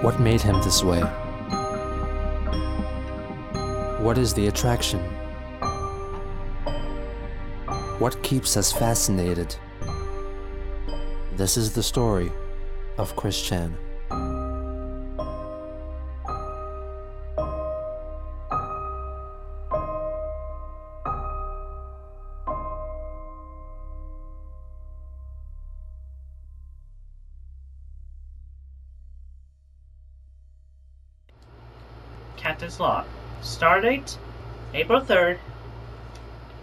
What made him this way? What is the attraction? What keeps us fascinated? This is the story of Chris Chan. Captain's Log. Stardate April 3rd,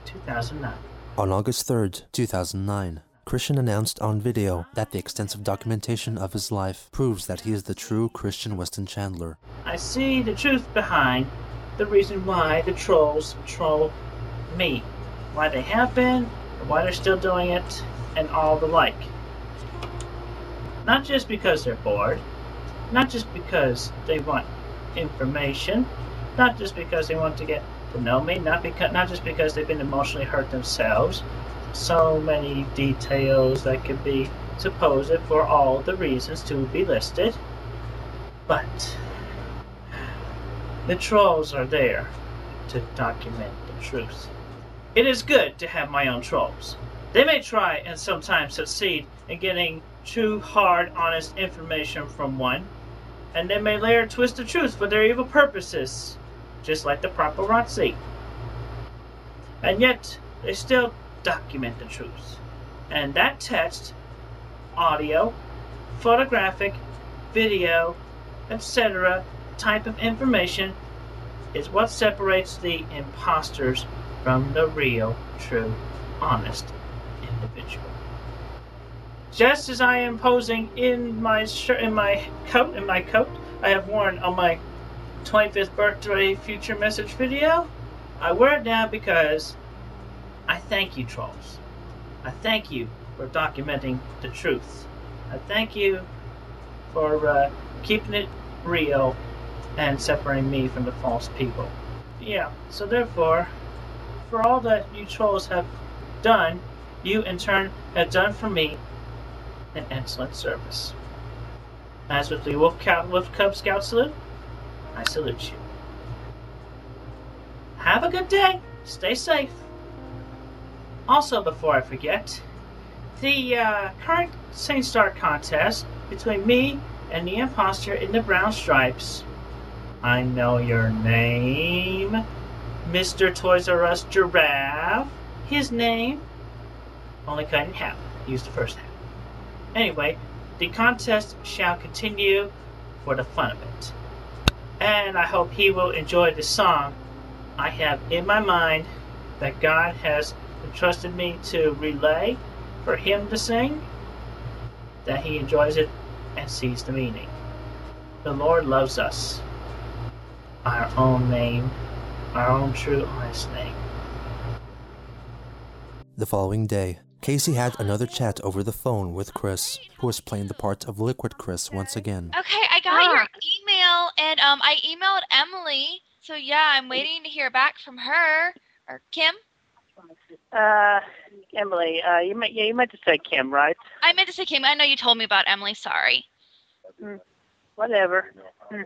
2009. On August 3rd, 2009, Christian announced on video that the extensive documentation of his life proves that he is the true Christian Weston Chandler. I see the truth behind the reason why the trolls troll me. Why they have been, why they're still doing it, and all the like. Not just because they're bored, not just because they want information, not just because they want to get to know me, not because not just because they've been emotionally hurt themselves. So many details that could be supposed for all the reasons to be listed. But the trolls are there to document the truth. It is good to have my own trolls. They may try and sometimes succeed in getting true, hard, honest information from one, and they may later twist the truth for their evil purposes, just like the paparazzi. And yet, they still document the truth. And that text, audio, photographic, video, etc. type of information is what separates the imposters from the real, true, honest individual. Just as I am posing in my shirt, in my coat, in my coat, I have worn on my 25th birthday future message video. I wear it now because I thank you, trolls. I thank you for documenting the truth. I thank you for uh, keeping it real and separating me from the false people. Yeah, so therefore, for all that you trolls have done, you in turn have done for me an excellent service. As with the Wolf, Cow- Wolf Cub Scout salute, I salute you. Have a good day. Stay safe. Also, before I forget, the uh, current SingStar contest between me and the imposter in the brown stripes. I know your name, Mr. Toys R Us Giraffe. His name, only cut in half. Use the first half. Anyway, the contest shall continue for the fun of it. And I hope he will enjoy the song I have in my mind that God has entrusted me to relay for him to sing, that he enjoys it and sees the meaning. The Lord loves us. Our own name, our own true honest name. The following day, Casey had another chat over the phone with Chris, who was playing the part of Liquid Chris once again. Okay, I got your email, and um, I emailed Emily. So yeah, I'm waiting to hear back from her or Kim. Uh, Emily, uh, you meant yeah, you meant to say Kim, right? I meant to say Kim. I know you told me about Emily. Sorry. Hmm. Whatever. Hmm.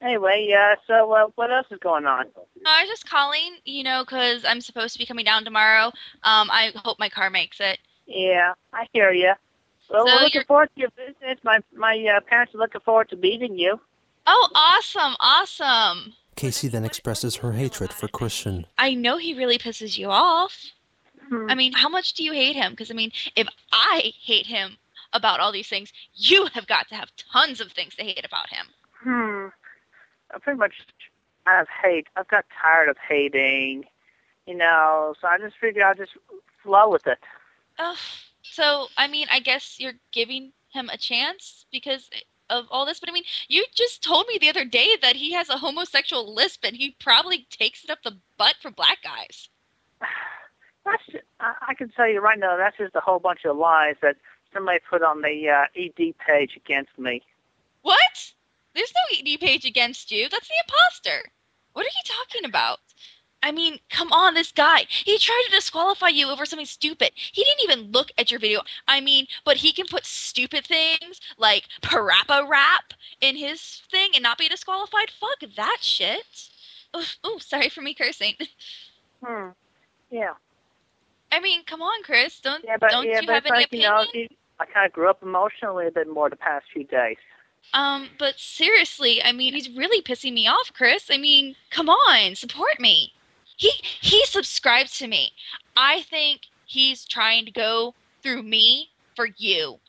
Anyway, yeah. So, uh, what else is going on? No, I was just calling, you know, because I'm supposed to be coming down tomorrow. Um, I hope my car makes it. Yeah, I hear you. Well, So we're looking you're- forward to your visit. My my uh, parents are looking forward to meeting you. Oh, awesome, awesome. Casey then expresses her hatred for Christian. I know he really pisses you off. Hmm. I mean, how much do you hate him? Because I mean, if I hate him about all these things, you have got to have tons of things to hate about him. Hmm. I pretty much out of hate. I've got tired of hating. You know, so I just figured I'll just flow with it. Ugh. So, I mean, I guess you're giving him a chance because of all this. But I mean, you just told me the other day that he has a homosexual lisp and he probably takes it up the butt for black guys. That's I, I can tell you right now. That's just a whole bunch of lies that somebody put on the uh, ED page against me. What? There's no ED page against you. That's the imposter. What are you talking about? I mean, come on, this guy. He tried to disqualify you over something stupid. He didn't even look at your video. I mean, but he can put stupid things like parappa rap in his thing and not be disqualified. Fuck that shit. Oh, sorry for me cursing. Hmm. Yeah. I mean, come on, Chris. Don't Yeah, but don't yeah, you but have any like you know, I kind of grew up emotionally a bit more the past few days. Um, but seriously, I mean, he's really pissing me off, Chris. I mean, come on, support me. He he subscribes to me. I think he's trying to go through me for you.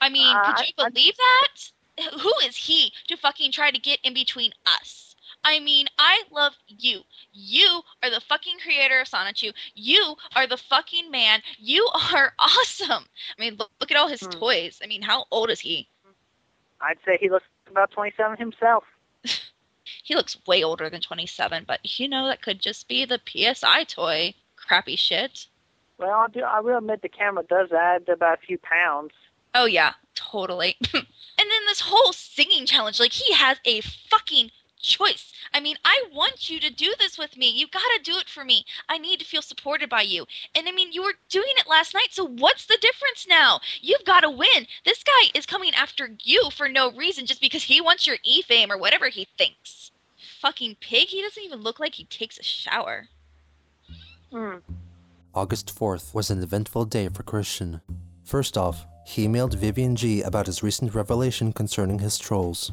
I mean, Uh, could you believe that? Who is he to fucking try to get in between us? I mean, I love you. You are the fucking creator of Sonichu. You are the fucking man. You are awesome. I mean, look, look at all his Hmm. toys. I mean, how old is he? I'd say he looks about 27 himself. He looks way older than 27, but you know that could just be the PS Eye toy. Crappy shit. Well, I'll do, I will admit the camera does add about a few pounds. Oh yeah, totally. and then this whole singing challenge, like he has a fucking choice. I mean, I want you to do this with me. You gotta do it for me. I need to feel supported by you. And I mean, you were doing it last night, so what's the difference now? You've gotta win. This guy is coming after you for no reason just because he wants your e fame or whatever he thinks. Fucking pig, he doesn't even look like he takes a shower. Hmm. August 4th was an eventful day for Christian. First off, he emailed Vivian G about his recent revelation concerning his trolls.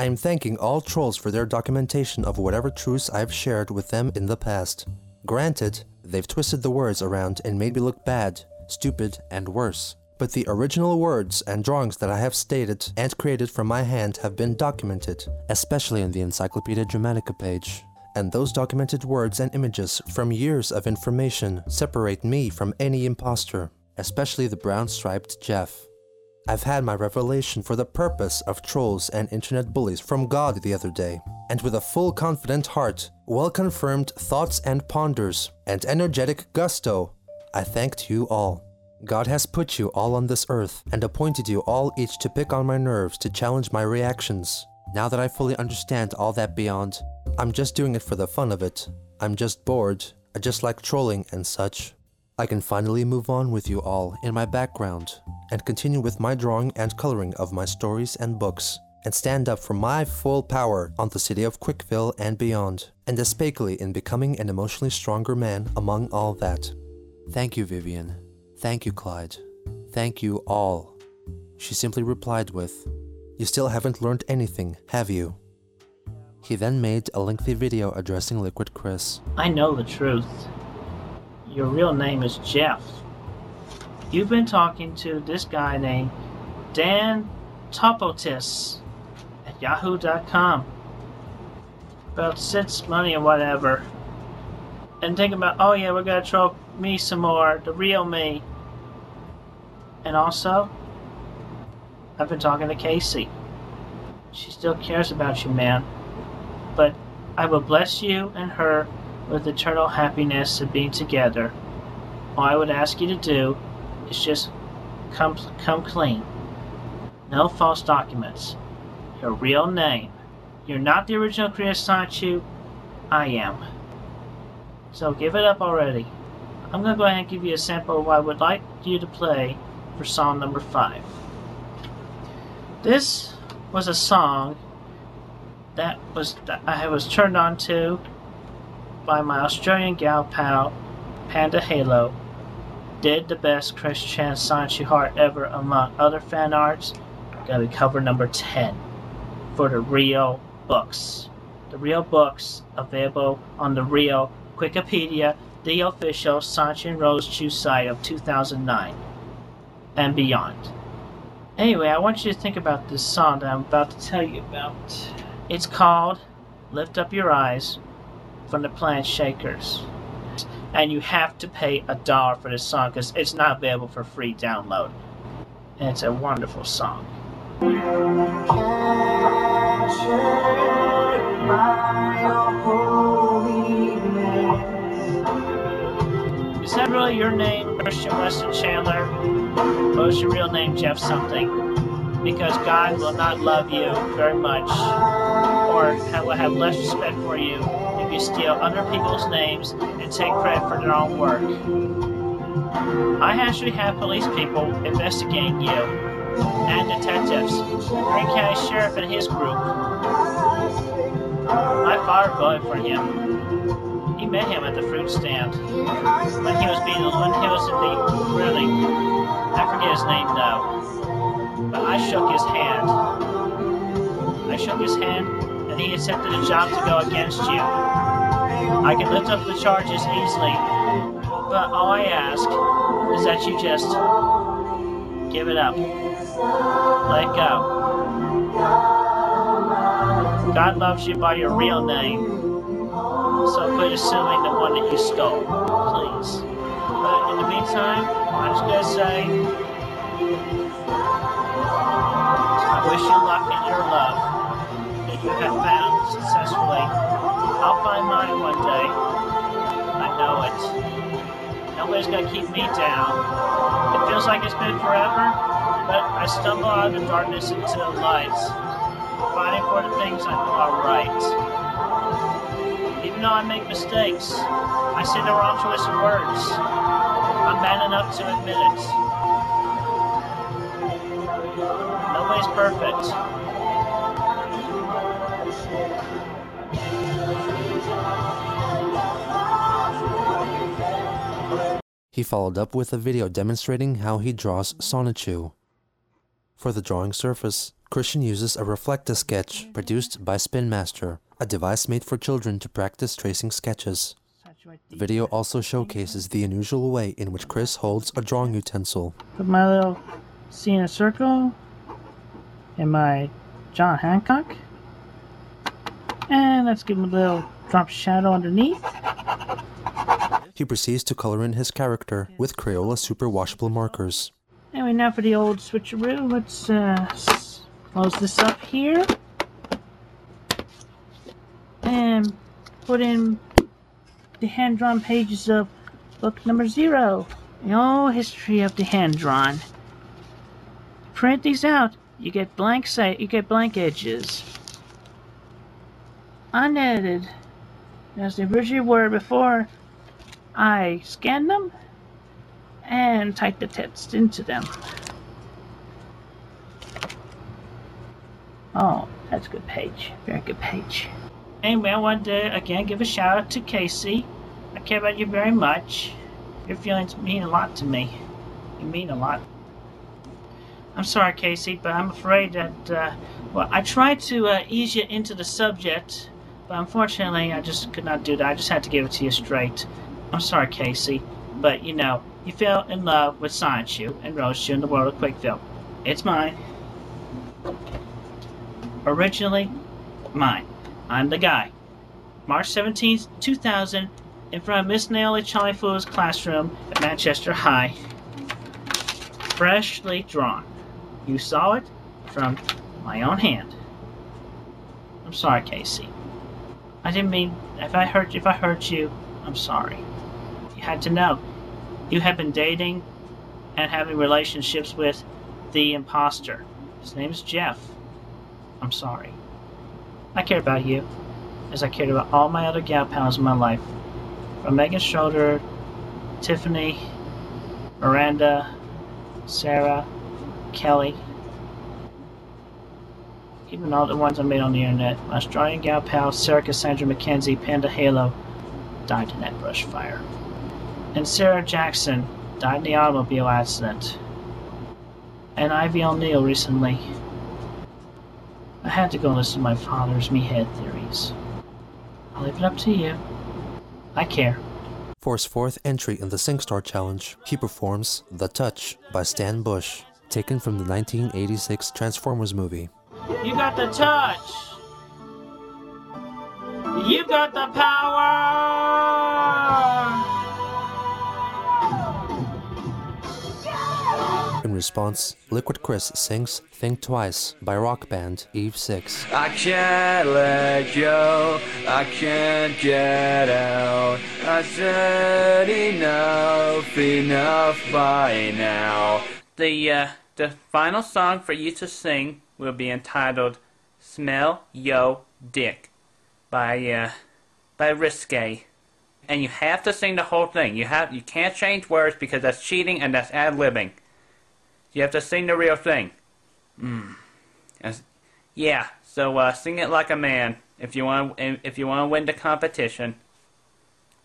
I am thanking all trolls for their documentation of whatever truths I've shared with them in the past. Granted, they've twisted the words around and made me look bad, stupid, and worse. But the original words and drawings that I have stated and created from my hand have been documented, especially in the Encyclopedia Dramatica page. And those documented words and images from years of information separate me from any imposter, especially the brown striped Jeff. I've had my revelation for the purpose of trolls and internet bullies from God the other day, and with a full confident heart, well confirmed thoughts and ponders, and energetic gusto, I thanked you all. God has put you all on this earth and appointed you all each to pick on my nerves to challenge my reactions. Now that I fully understand all that beyond, I'm just doing it for the fun of it. I'm just bored. I just like trolling and such. I can finally move on with you all in my background and continue with my drawing and coloring of my stories and books and stand up for my full power on the city of Quickville and beyond, and especially in becoming an emotionally stronger man among all that. Thank you, Vivian. Thank you, Clyde. Thank you all. She simply replied with, You still haven't learned anything, have you? He then made a lengthy video addressing Liquid Chris. I know the truth. Your real name is Jeff. You've been talking to this guy named Dan Topotis at yahoo.com about Sid's money or whatever. And think about, oh yeah, we're gonna troll me some more, the real me. And also, I've been talking to Casey. She still cares about you, man. But I will bless you and her with eternal happiness of being together. All I would ask you to do is just come come clean. No false documents. Your real name. You're not the original Chris Sanchu. I am. So give it up already. I'm gonna go ahead and give you a sample of what I would like you to play for song number five. This was a song that was that I was turned on to by my Australian gal pal, Panda Halo. Did the best Chris Chan Sanchi Heart ever among other fan arts. Gotta be cover number 10 for the real books. The real books available on the real Wikipedia, the official Sonichu and Rosechu site of 2009 and beyond. Anyway, I want you to think about this song that I'm about to tell you about. It's called Lift Up Your Eyes from the Planet Shakers. And you have to pay a dollar for this song because it's not available for free download. And it's a wonderful song. Is that really your name, Christian Weston Chandler? Or is your real name Jeff something? Because God will not love you very much, or will have less respect for you maybe steal other people's names and take credit for their own work. I actually have police people investigating you and detectives, Greene County Sheriff and his group. My father voted for him. He met him at the fruit stand when he was being when he the really I forget his name though. But I shook his hand. I shook his hand and he accepted a job to go against you. I can lift up the charges easily, but all I ask is that you just give it up. Let go. God loves you by your real name, so quit assuming the one that you stole, please. But in the meantime, I'm just gonna say, I wish you luck in your love that you have found successfully. I'll find mine one day. I know it. Nobody's gonna keep me down. It feels like it's been forever, but I stumble out of the darkness into the light, fighting for the things I know are right. Even though I make mistakes, I say the wrong choice of words. I'm man enough to admit it. Nobody's perfect. Followed up with a video demonstrating how he draws Sonichu. For the drawing surface, Christian uses a reflector sketch produced by Spin Master, a device made for children to practice tracing sketches. The video also showcases the unusual way in which Chris holds a drawing utensil. Put my little C in a circle and my John Hancock. And let's give him a little drop shadow underneath. He proceeds to color in his character with Crayola super washable markers. Anyway, now for the old switcheroo. Let's uh, close this up here. And put in the hand-drawn pages of book number zero. The whole history of the hand-drawn. Print these out. You get blank site. You get blank edges. Unedited, as they originally were before I scanned them and type the text into them. Oh, that's a good page. Very good page. Anyway, I wanted to again give a shout out to Casey. I care about you very much. Your feelings mean a lot to me. You mean a lot. I'm sorry, Casey, but I'm afraid that, uh, well, I tried to uh, ease you into the subject, but unfortunately, I just could not do that. I just had to give it to you straight. I'm sorry, Casey, but you know, you fell in love with Sonichu and Rosechu in the world of Quickville. It's mine. Originally, mine. I'm the guy. March 17th, 2000, in front of Miss Naomi Charlie Fool's classroom at Manchester High. Freshly drawn. You saw it from my own hand. I'm sorry, Casey. I didn't mean if I hurt if I hurt you, I'm sorry. You had to know. You have been dating and having relationships with the imposter. His name's Jeff. I'm sorry. I care about you, as I cared about all my other gal pals in my life. From Megan Schroeder, Tiffany, Miranda, Sarah, Kelly, even all the ones I made on the internet. My Australian gal pal, Sarah Cassandra McKenzie, Panda Halo, died in that brush fire. And Sarah Jackson died in the automobile accident. And Ivy O'Neill recently. I had to go listen to my father's meathead theories. I'll leave it up to you. I care. For his fourth entry in the SingStar Challenge, he performs The Touch by Stan Bush, taken from the 1986 Transformers movie. You got the touch. You got the power. Response, Liquid Chris sings Think Twice by rock band Eve 6. I can't let go, I can't get out. I said enough, enough by now. The uh, the final song for you to sing will be entitled "Smell Yo Dick" by uh, by Risque. And you have to sing the whole thing. You have you can't change words because that's cheating and that's ad libbing. You have to sing the real thing. Mm. Yes. Yeah. So uh, sing it like a man if you want if you want to win the competition.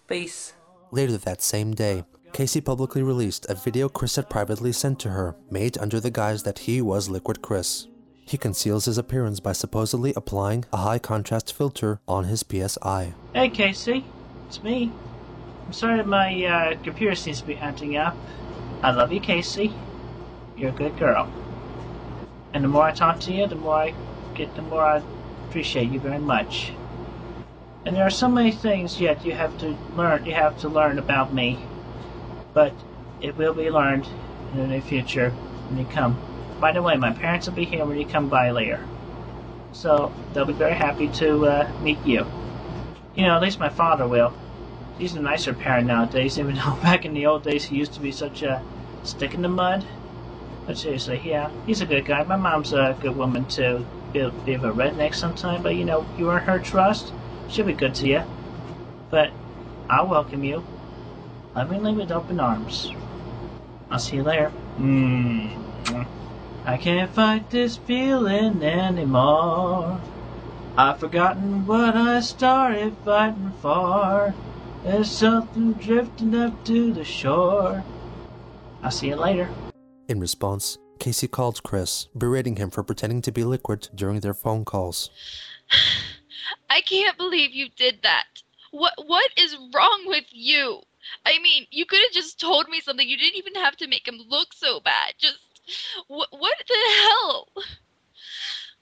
Peace. Later that same day, Casey publicly released a video Chris had privately sent to her, made under the guise that he was Liquid Chris. He conceals his appearance by supposedly applying a high contrast filter on his PS Eye. Hey, Casey. It's me. I'm sorry my uh, computer seems to be acting up. I love you, Casey. You're a good girl. And the more I talk to you, the more I get, the more I appreciate you very much. And there are so many things yet you have to learn. You have to learn about me, but it will be learned in the near future when you come. By the way, my parents will be here when you come by later, so they'll be very happy to uh, meet you. You know, at least my father will. He's a nicer parent nowadays, even though back in the old days he used to be such a stick in the mud. But seriously, yeah, he's a good guy. My mom's a good woman too. Be a bit of a redneck sometime, but you know, you earn her trust. She'll be good to you. But I'll welcome you. Let me Lovingly with open arms. I'll see you later. Mm. I can't fight this feeling anymore. I've forgotten what I started fighting for. There's something drifting up to the shore. I'll see you later. In response, Casey called Chris, berating him for pretending to be liquid during their phone calls. I can't believe you did that. What what is wrong with you? I mean, you could have just told me something. You didn't even have to make him look so bad. Just what what the hell?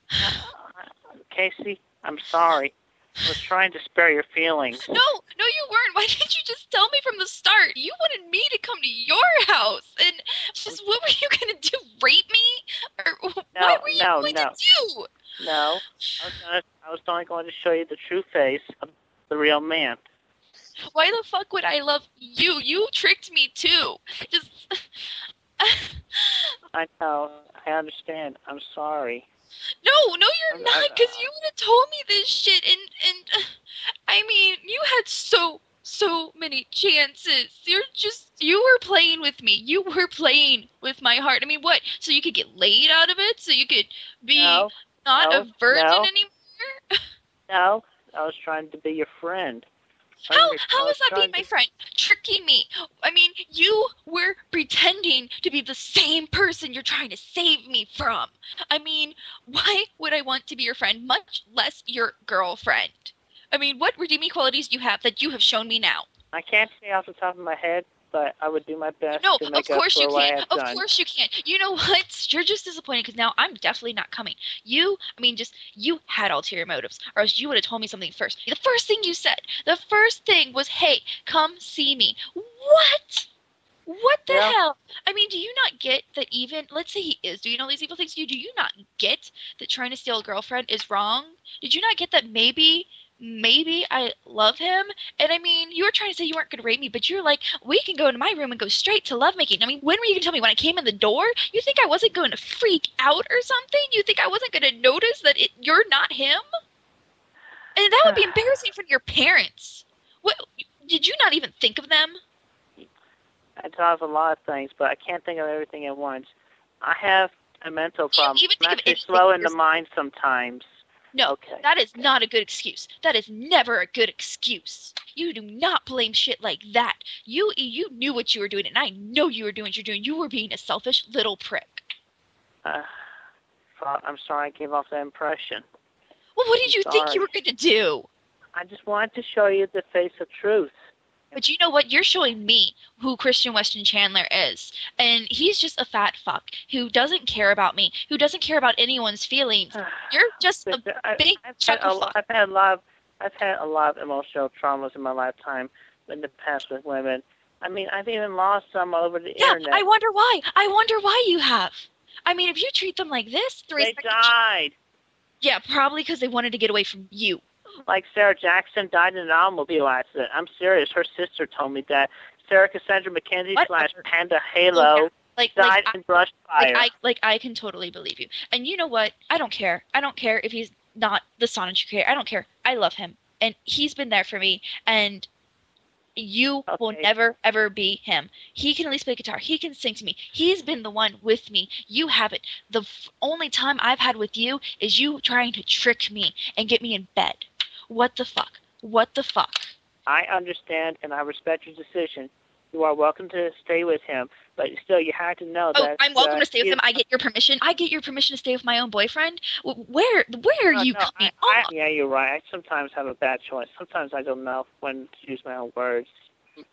Casey, I'm sorry. I was trying to spare your feelings. No, no, you weren't. Why didn't you just tell me from the start? You wanted me to come to your house, and just what were you gonna do? Rape me, or No, what were you no, going no. to do? No, I was, gonna, I was only going to show you the true face of the real man. Why the fuck would I love you? You tricked me too. Just. I know. I understand. I'm sorry. No, no, you're not, because you would have told me this shit, and and I mean, you had so so many chances. You're just you were playing with me. You were playing with my heart. I mean, what? So you could get laid out of it? So you could be No, not no, a virgin no. anymore? no. I was trying to be your friend. How how is that being my friend? Tricking me. I mean, you were pretending to be the same person you're trying to save me from. I mean, why would I want to be your friend, much less your girlfriend? I mean, what redeeming qualities do you have that you have shown me now? I can't say off the top of my head, but I would do my best No, of course you can. have Of done. course you can't. You know what? You're just disappointed because now I'm definitely not coming. You, I mean, just you had ulterior motives, or else you would have told me something first. The first thing you said, the first thing was, "Hey, come see me." What? What the Yeah. hell? I mean, do you not get that even let's say he is doing all these evil things to you, do you not get that trying to steal a girlfriend is wrong? Did you not get that maybe maybe I love him? And I mean, you were trying to say you weren't gonna rape me, but you're like, we can go into my room and go straight to lovemaking. I mean, when were you gonna tell me when I came in the door? You think I wasn't going to freak out or something? You think I wasn't gonna notice that it, you're not him? And that would be embarrassing for your parents. What did you not even think of them? I thought of a lot of things, but I can't think of everything at once. I have a mental problem. I'm actually slow in the mind sometimes. No, Okay. that is not a good excuse. That is never a good excuse. You do not blame shit like that. You you knew what you were doing, and I know you were doing what you're doing. You were being a selfish little prick. Uh, I'm sorry I gave off that impression. Well, what did I'm you think you were going to do? I just wanted to show you the face of truth. But you know what? You're showing me who Christian Weston Chandler is. And he's just a fat fuck who doesn't care about me, who doesn't care about anyone's feelings. You're just a big I've, had chuckle a, lo- fuck. I've had a lot of I've had a lot of emotional traumas in my lifetime in the past with women. I mean, I've even lost some over the Yeah, internet. I wonder why. I wonder why you have. I mean, if you treat them like this, the they died. Yeah, probably because they wanted to get away from you. Like Sarah Jackson died in an automobile accident. I'm serious. Her sister told me that. Sarah Cassandra McKenzie What? slash Panda Halo Like, died like, I, in brush fire. like I, like I can totally believe you. And you know what? I don't care. I don't care if he's not the Sonic you care. I don't care. I love him, and he's been there for me and you will never ever be him. He can at least play guitar. He can sing to me. He's been the one with me. You haven't. The f- only time I've had with you is you trying to trick me and get me in bed. What the fuck? What the fuck? I understand and I respect your decision. You are welcome to stay with him, but still, you have to know Oh, that. I'm welcome uh, to stay with him. I get your permission. I get your permission to stay with my own boyfriend. Where, where are No, you no, coming? I, I, yeah, you're right. I sometimes have a bad choice. Sometimes I don't know when to use my own words.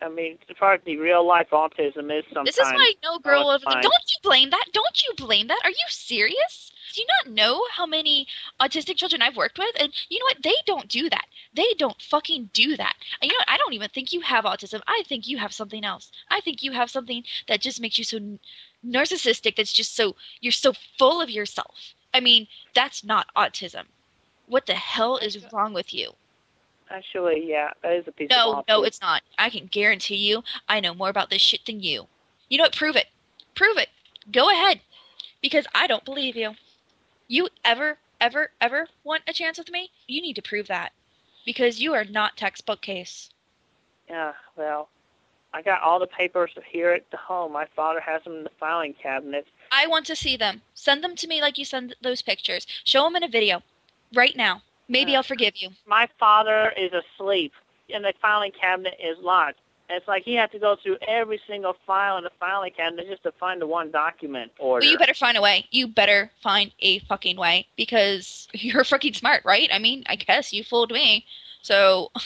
I mean, as far as the real life autism is, sometimes. this is why no oh, girl it's over. fine. Don't you blame that? Don't you blame that? Are you serious? Do you not know how many autistic children I've worked with? And you know what? They don't do that. They don't fucking do that. And you know what? I don't even think you have autism. I think you have something else. I think you have something that just makes you so narcissistic. That's just so you're so full of yourself. I mean, that's not autism. What the hell is wrong with you? Actually, yeah, that is a piece No, of no, it's not. I can guarantee you, I know more about this shit than you. You know what? Prove it. Prove it. Go ahead. Because I don't believe you. You ever, ever, ever want a chance with me? You need to prove that. Because you are not textbook case. Yeah, well, I got all the papers here at the home. My father has them in the filing cabinet. I want to see them. Send them to me like you send those pictures. Show them in a video. Right now. Maybe I'll forgive you. My father is asleep, and the filing cabinet is locked. And It's like he had to go through every single file in the filing cabinet just to find the one document order. Well, you better find a way. You better find a fucking way. Because you're fucking smart, right? I mean, I guess you fooled me. So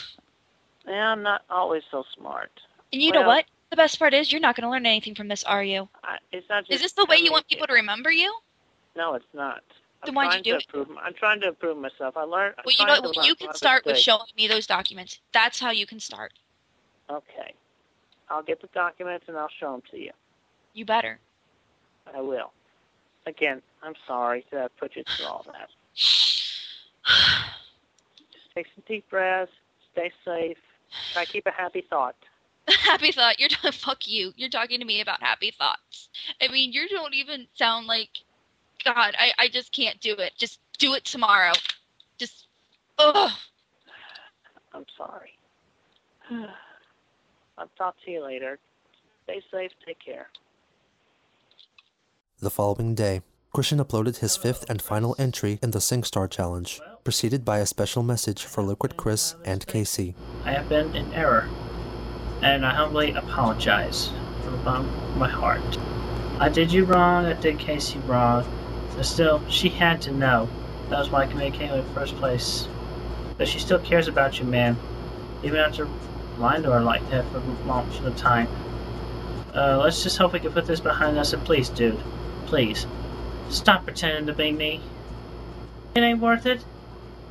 Yeah, I'm not always so smart. And you know what? The best part is you're not going to learn anything from this, are you? I, it's not just. Is this the way you want people to remember you? No, it's not. I'm Then why'd you trying do to improve. I'm trying to improve myself. I learned. I'm Well, you know, to you can start with showing me those documents. That's how you can start. Okay. I'll get the documents and I'll show them to you. You better. I will. Again, I'm sorry that I put you through all that. Just take some deep breaths. Stay safe. Try to keep a happy thought. happy thought. You're talking. Fuck you. You're talking to me about happy thoughts. I mean, you don't even sound like. God, I, I just can't do it. Just do it tomorrow. Just. Ugh. I'm sorry. I'll talk to you later. Stay safe. Take care. The following day, Christian uploaded his fifth and final entry in the SingStar Challenge, preceded by a special message for Liquid Chris and Casey. I have been in error, and I humbly apologize from the bottom of my heart. I did you wrong, I did Casey wrong, but still, she had to know. That was why I communicated in the first place. But she still cares about you, man. Even after lying to her like that for months at a time. Uh, let's just hope we can put this behind us, and please, dude, please, stop pretending to be me. It ain't worth it.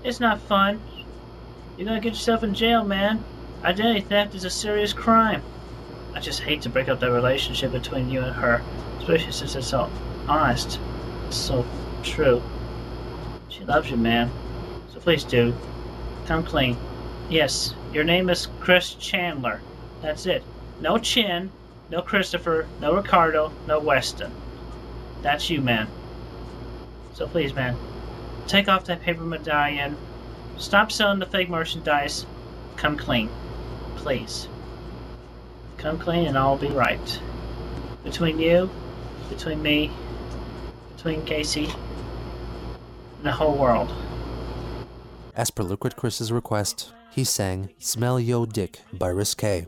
It's not fun. You're gonna get yourself in jail, man. Identity theft is a serious crime. I just hate to break up that relationship between you and her, especially since it's so honest, so true. She loves you, man. So please, do. come clean. Yes, your name is Chris Chandler. That's it. No Chin, no Christopher, no Ricardo, no Weston. That's you, man. So please, man, take off that paper medallion. Stop selling the fake merchandise. Come clean. Please. Come clean and will be right. Between you, between me, between Casey, and the whole world. As per Liquid Chris's request, he sang Smell Yo Dick by Risque.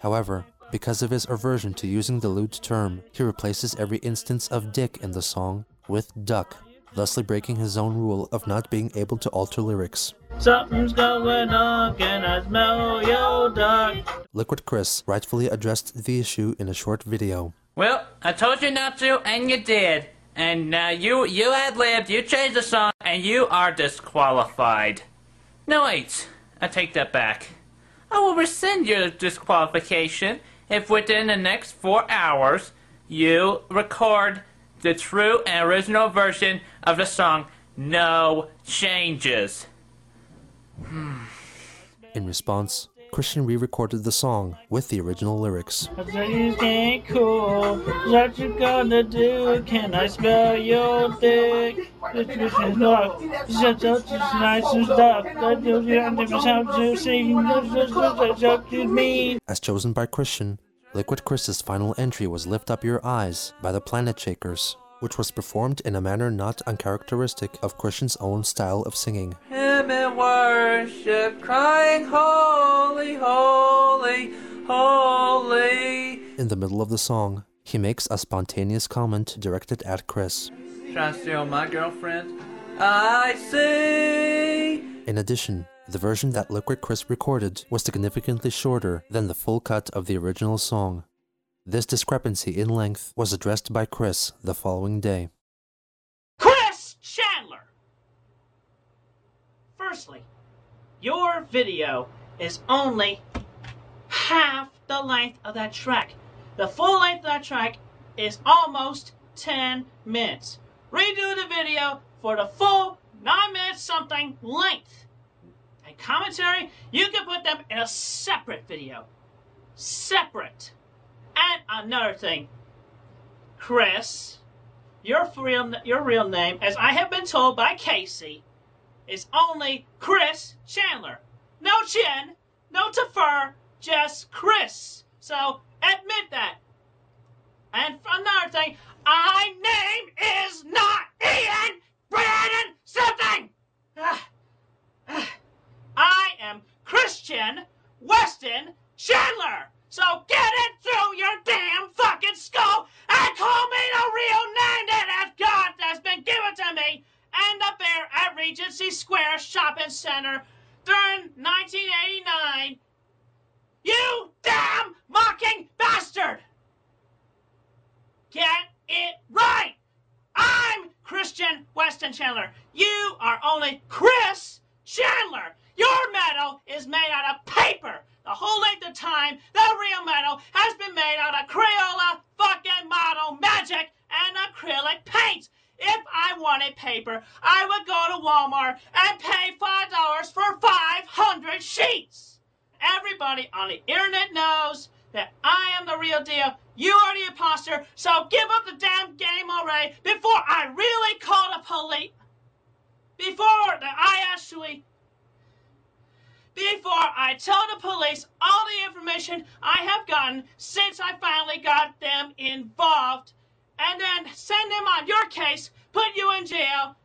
However, because of his aversion to using the lewd term, he replaces every instance of dick in the song with duck, thusly breaking his own rule of not being able to alter lyrics. Something's going on, can I smell your duck? Liquid Chris rightfully addressed the issue in a short video. Well, I told you not to, and you did. And uh, you you ad libbed, you changed the song, and you are disqualified. No, wait. I take that back. I will rescind your disqualification if within the next four hours you record the true and original version of the song No Changes. In response, Christian re recorded the song with the original lyrics. I said you ain't cool. What you gonna do? Can I smell your dick? Is not. This nice and stuff. That you never sound to sing. That's up to me. As chosen by Christian, Liquid Chris's final entry was Lift Up Your Eyes by the Planet Shakers, which was performed in a manner not uncharacteristic of Christian's own style of singing. Him in worship, crying, Holy, holy, holy. In the middle of the song, he makes a spontaneous comment directed at Chris. Trying to steal my girlfriend? I see. In addition, the version that Liquid Chris recorded was significantly shorter than the full cut of the original song. This discrepancy in length was addressed by Chris the following day. Chris Chandler! Firstly, your video is only half the length of that track. The full length of that track is almost 10 minutes. Redo the video for the full 9 minutes something length. And commentary, you can put them in a separate video. Separate. And another thing, Chris, your real your real name, as I have been told by Casey, is only Chris Chandler. No chin, no defer, just Chris. So admit that. And another thing, my name is not Ian Brandon something. Ah, ah. I am Christian Weston Chandler. So get it through your damn fucking skull and call me the real name that has God has been given to me and the bear at Regency Square Shopping Center during 1989. You damn mocking bastard! Get it right! I'm Christian Weston Chandler. You are only Chris Chandler. Your medal is made out of paper. The whole length of time, the real medal has been made out of Crayola fucking model magic and acrylic I wanted paper, I would go to Walmart and pay $5 for 500 sheets. Everybody on the internet knows that I am the real deal. You are the imposter, so give up the damn game already before I really call the police. Before I actually before I tell the police all the information I have gotten since I finally got them involved, and then send them on your case, put you in jail,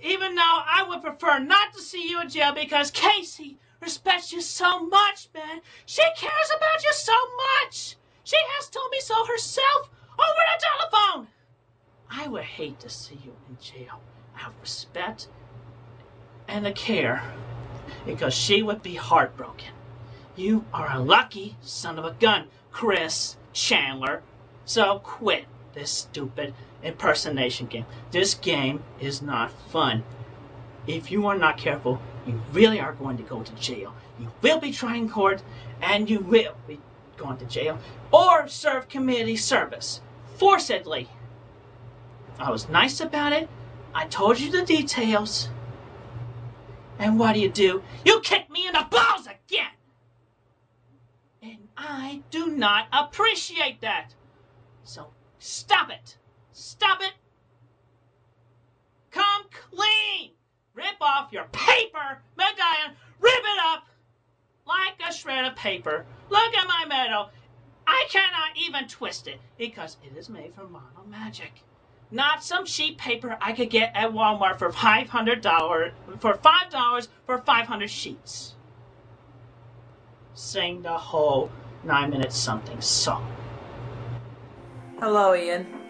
even though I would prefer not to see you in jail because Casey respects you so much, man. She cares about you so much. She has told me so herself over the telephone. I would hate to see you in jail out of respect and the care because she would be heartbroken. You are a lucky son of a gun, Chris Chandler. So quit this stupid impersonation game. This game is not fun. If you are not careful, you really are going to go to jail. You will be trying court and you will be going to jail or serve community service forcedly. I was nice about it. I told you the details. And what do you do? You kick me in the balls again! And I do not appreciate that. So stop it. Stop it. Come clean. Rip off your paper medallion. Rip it up like a shred of paper. Look at my medal. I cannot even twist it because it is made from model magic not some cheap paper I could get at Walmart for five hundred dollars for five dollars for five hundred sheets. Sing the whole nine minutes something song. Hello, Ian.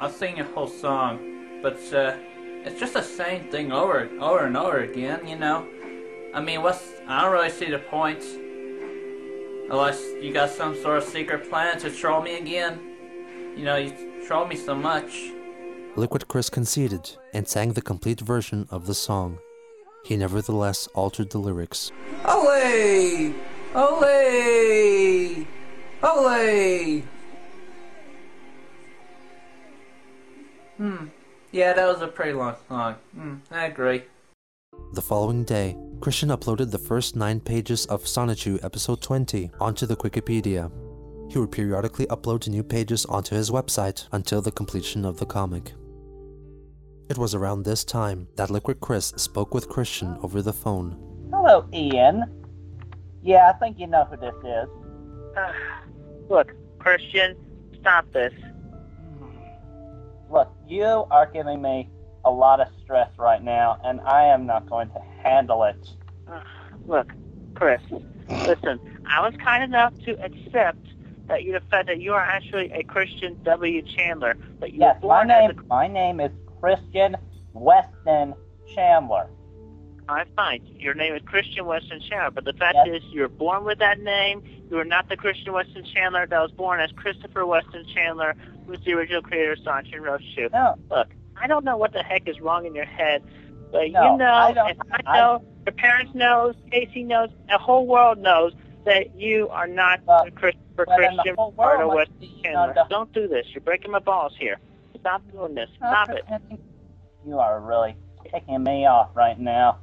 I'll sing a whole song, but uh, it's just the same thing over over and over again, you know. I mean, what's I don't really see the point. Unless you got some sort of secret plan to troll me again. You know, you troll me so much. Liquid Chris conceded and sang the complete version of the song. He nevertheless altered the lyrics. Ole! Ole! Ole! Hmm. Yeah, that was a pretty long song. Hmm, I agree. The following day, Christian uploaded the first nine pages of Sonichu episode 20 onto the Wikipedia. He would periodically upload new pages onto his website until the completion of the comic. It was around this time that Liquid Chris spoke with Christian over the phone. Hello, Ian. Yeah, I think you know who this is. Look, Christian, stop this. Look, you are giving me a lot of stress right now, and I am not going to handle it. Look, Chris, listen, I was kind enough to accept that you fact that you are actually a Christian W. Chandler, but you Yes, were my born as name, my name is Christian Weston Chandler. a I'm fine. Your name is Christian Weston Chandler, but the fact Yes. is you were born with that name. You are not the Christian Weston Chandler that was born as Christopher Weston Chandler, who's the original creator of Sonichu and Rosechu. No, Look, I don't know what the heck is wrong in your head, but No, you know, I don't- and I I- your parents knows, Casey knows, the whole world knows that you are not Well, the Christopher well, the Christian whole part of world Weston must be, you know, Chandler. the- Don't do this. You're breaking my balls here. Stop doing this. Stop it. You are really kicking me off right now.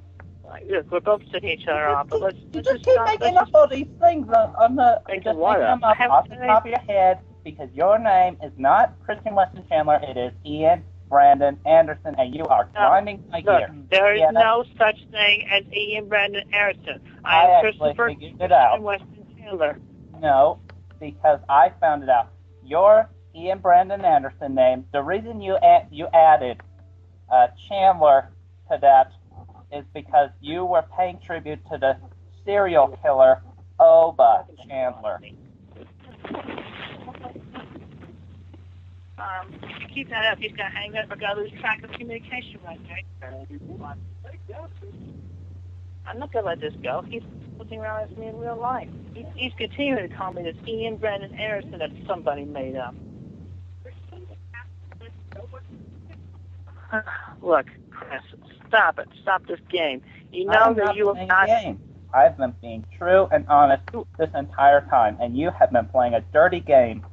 Look, we're both setting each other off, but let's, You let's just keep stop. making Let's up all these things on, on the Making just what up? I haven't off the said top of your head because your name is not Christian Weston Chandler. It is Ian Brandon Anderson, and you are No, grinding my Look, gear. there is Yeah, no such thing as Ian Brandon Anderson. I I am Christopher figured it out. Christian Weston Chandler. No, because I found it out. Your Ian Brandon Anderson name. The reason you add, you added uh, Chandler to that is because you were paying tribute to the serial killer Oba Chandler. Um, if you keep that up, he's gonna hang up. We're gonna lose track of communication right there. I'm not gonna let this go. He's looking around at me in real life. He's, he's continuing to call me this Ian Brandon Harrison that somebody made up. Look, Chris, stop it. Stop this game. You know I'm that not you have playing not. a game. I've been being true and honest this entire time, and you have been playing a dirty game.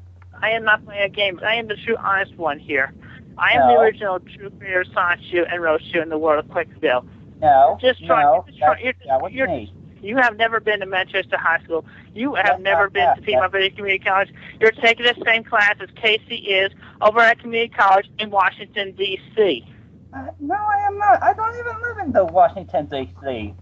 I am not playing a game. I am the true honest one here. I am the original true creator of Sonichu and Rosechu in the world of Quickville. No, just trying- no, you're just trying- you're that was you're me. You have never been to Manchester High School. You have never been to Piedmont Virginia Community College. You're taking the same class as Casey is over at Community College in Washington, D.C. Uh, no, I am not. I don't even live in the Washington D.C.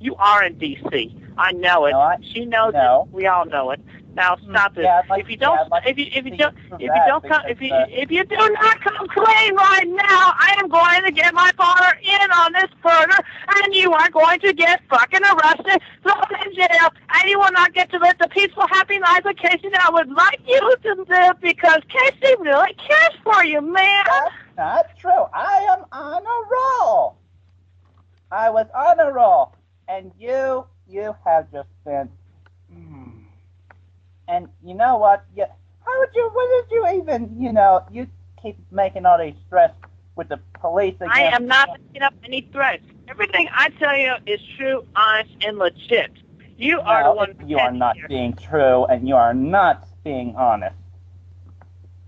You are in D.C. I know it. No, I- she knows no. it. We all know it. Now stop it. Yeah, like- if you don't, yeah, like if you if you don't, if you don't come, if you uh, if you do not come clean right now, I am going to get my father in on this murder, and you are going to get fucking arrested, thrown in jail, and you will not get to live the peaceful, happy life of Casey that I would like you to live because Casey really cares for you, man. That's not true. I am on a roll. I was on a roll, and you, you have just been. Hmm. And you know what? You, how would you? What did you even? You know, you keep making all these threats with the police. Against I am not making up any threats. Everything I tell you is true, honest, and legit. You are the one. you are not here. being true, and you are not being honest.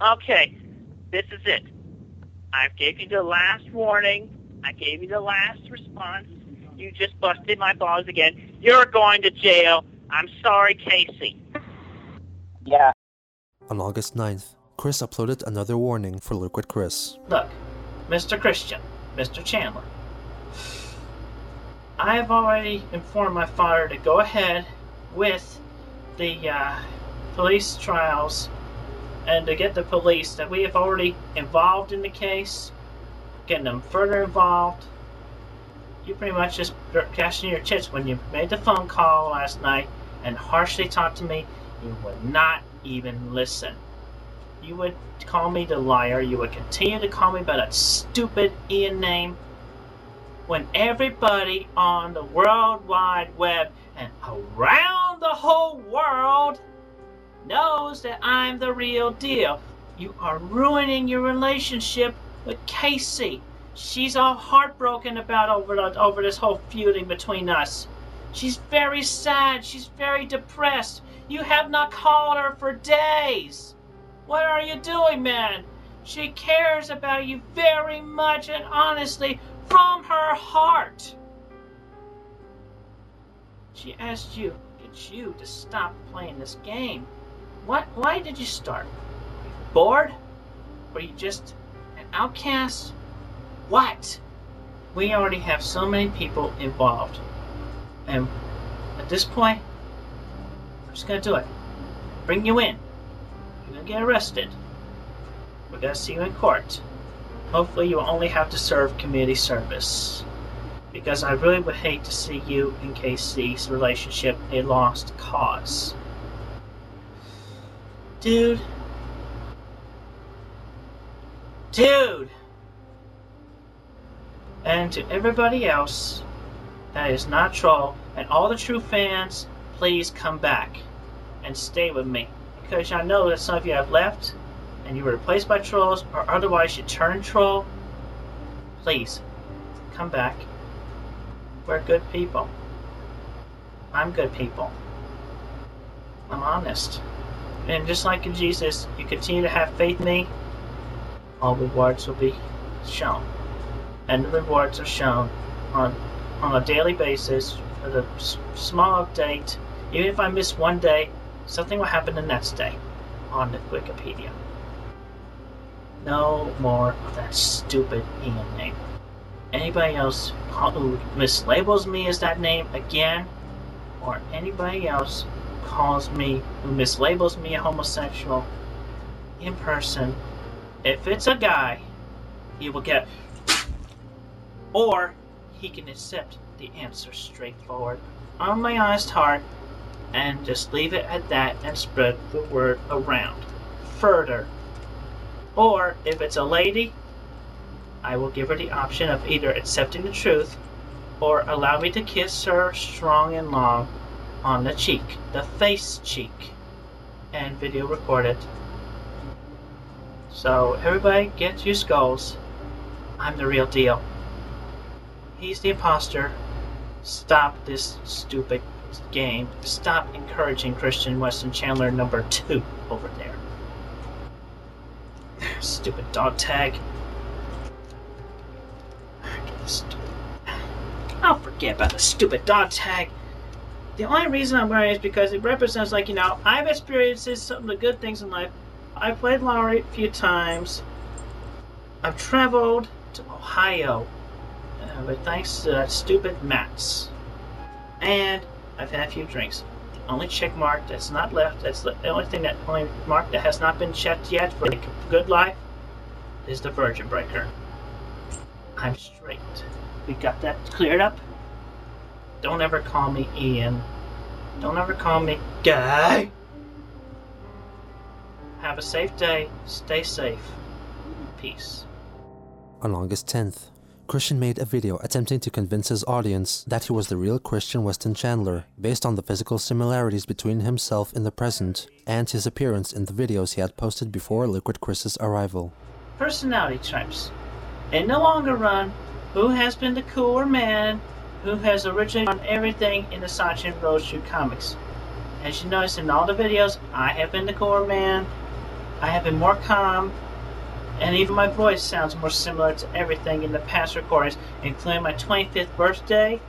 Okay, this is it. I gave you the last warning. I gave you the last response. You just busted my balls again. You're going to jail. I'm sorry, Casey. Yeah, On August 9th, Chris uploaded another warning for Liquid Chris. Look, Mr. Christian, Mr. Chandler. I have already informed my father to go ahead with the uh, police trials and to get the police that we have already involved in the case, getting them further involved. You pretty much just er, cashing your chips when you made the phone call last night and harshly talked to me. You would not even listen. You would call me the liar. You would continue to call me by that stupid Ian name. When everybody on the World Wide Web and around the whole world knows that I'm the real deal. You are ruining your relationship with Casey. She's all heartbroken about over over this whole feuding between us. She's very sad. She's very depressed. You have not called her for days. What are you doing, man? She cares about you very much and honestly from her heart. She asked you, get you to stop playing this game. What? Why did you start? Bored? Were you just an outcast? What? We already have so many people involved. And at this point, I'm just gonna do it. Bring you in. You're gonna get arrested. We're gonna see you in court. Hopefully, you only have to serve community service. Because I really would hate to see you and KC's relationship a lost cause. Dude. Dude! And to everybody else that is not troll, and all the true fans, please come back and stay with me. Because I know that some of you have left and you were replaced by trolls, or otherwise you turned troll. Please, come back. We're good people. I'm good people. I'm honest. And just like in Jesus, you continue to have faith in me, all rewards will be shown. And the rewards are shown on on a daily basis a s- small update. Even if I miss one day, something will happen the next day on the Wikipedia. No more of that stupid Ian name. Anybody else who mislabels me as that name again, or anybody else calls me, who mislabels me a homosexual in person, if it's a guy, he will get, or he can accept the answer straightforward on my honest heart and just leave it at that and spread the word around further. Or if it's a lady, I will give her the option of either accepting the truth or allow me to kiss her strong and long on the cheek, the face cheek, and video record it. So, everybody get your skulls. I'm the real deal. He's the imposter. Stop this stupid game. Stop encouraging Christian Weston Chandler number two over there. Stupid dog tag. I'll forget about the stupid dog tag. The only reason I'm wearing it is because it represents, like, you know, I've experienced some of the good things in life. I've played lottery a few times. I've traveled to Ohio, but thanks to that stupid Max. And I've had a few drinks. The only check mark that's not left, that's the only thing that only mark that has not been checked yet for a good life is the Virgin Breaker. I'm straight. We got that cleared up? Don't ever call me Ian. Don't ever call me Guy. Have a safe day. Stay safe. Peace. On August 10th, Christian made a video attempting to convince his audience that he was the real Christian Weston Chandler, based on the physical similarities between himself in the present and his appearance in the videos he had posted before Liquid Chris's arrival. Personality types. In the longer run, who has been the cooler man who has originally done everything in the Sonichu Rosechu comics? As you notice in all the videos, I have been the cooler man. I have been more calm, and even my voice sounds more similar to everything in the past recordings, including my 25th birthday.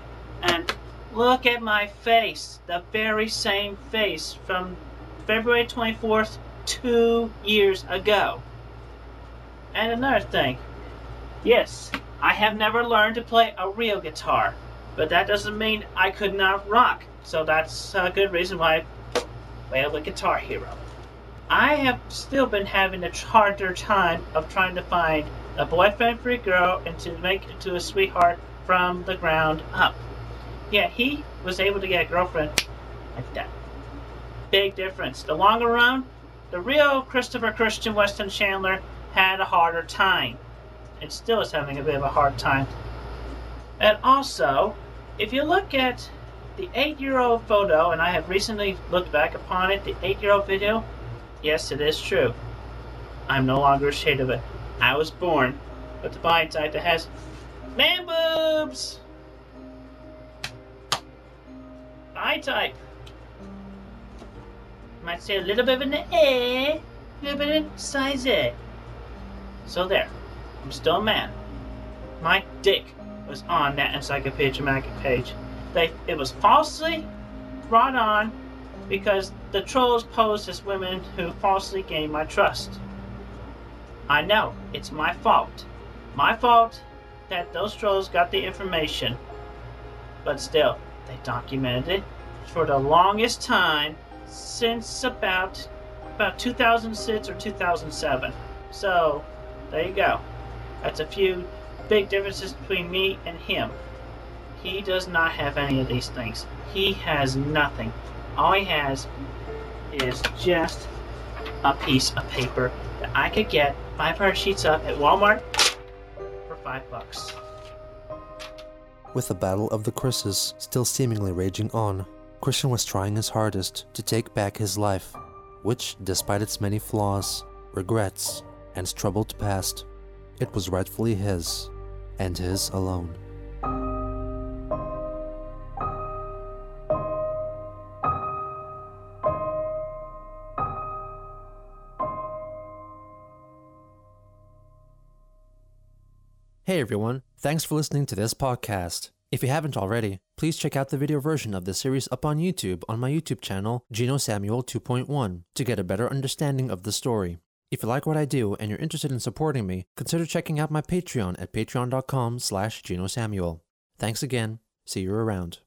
And look at my face, the very same face from February 24th, two years ago. And another thing, yes, I have never learned to play a real guitar, but that doesn't mean I could not rock. So that's a good reason why I play a Guitar Hero. I have still been having a harder time of trying to find a boyfriend for a girl and to make it to a sweetheart from the ground up. Yeah, he was able to get a girlfriend like that. Big difference. The longer run, the real Christopher Christian Weston Chandler had a harder time. And still is having a bit of a hard time. And also, if you look at the eight year old photo, and I have recently looked back upon it, the eight year old video, yes, it is true. I'm no longer ashamed of it. I was born with the body type that has man boobs! Body type. Might say a little bit of an A, a little bit of size A. So there. I'm still a man. My dick was on that Encyclopedia Dramatica page. They, it was falsely brought on because the trolls posed as women who falsely gained my trust. I know, it's my fault. My fault that those trolls got the information. But still, they documented it for the longest time since about about 2006 or 2007. So, there you go. That's a few big differences between me and him. He does not have any of these things. He has nothing. All he has is just a piece of paper that I could get 500 sheets of at Walmart for five bucks. With the Battle of the Chris's still seemingly raging on, Christian was trying his hardest to take back his life, which, despite its many flaws, regrets, and troubled past, it was rightfully his, and his alone. Hey everyone, thanks for listening to this podcast. If you haven't already, please check out the video version of this series up on YouTube on my YouTube channel, Gino Samuel 2.1, to get a better understanding of the story. If you like what I do and you're interested in supporting me, consider checking out my Patreon at patreon.com slash Gino Samuel. Thanks again. See you around.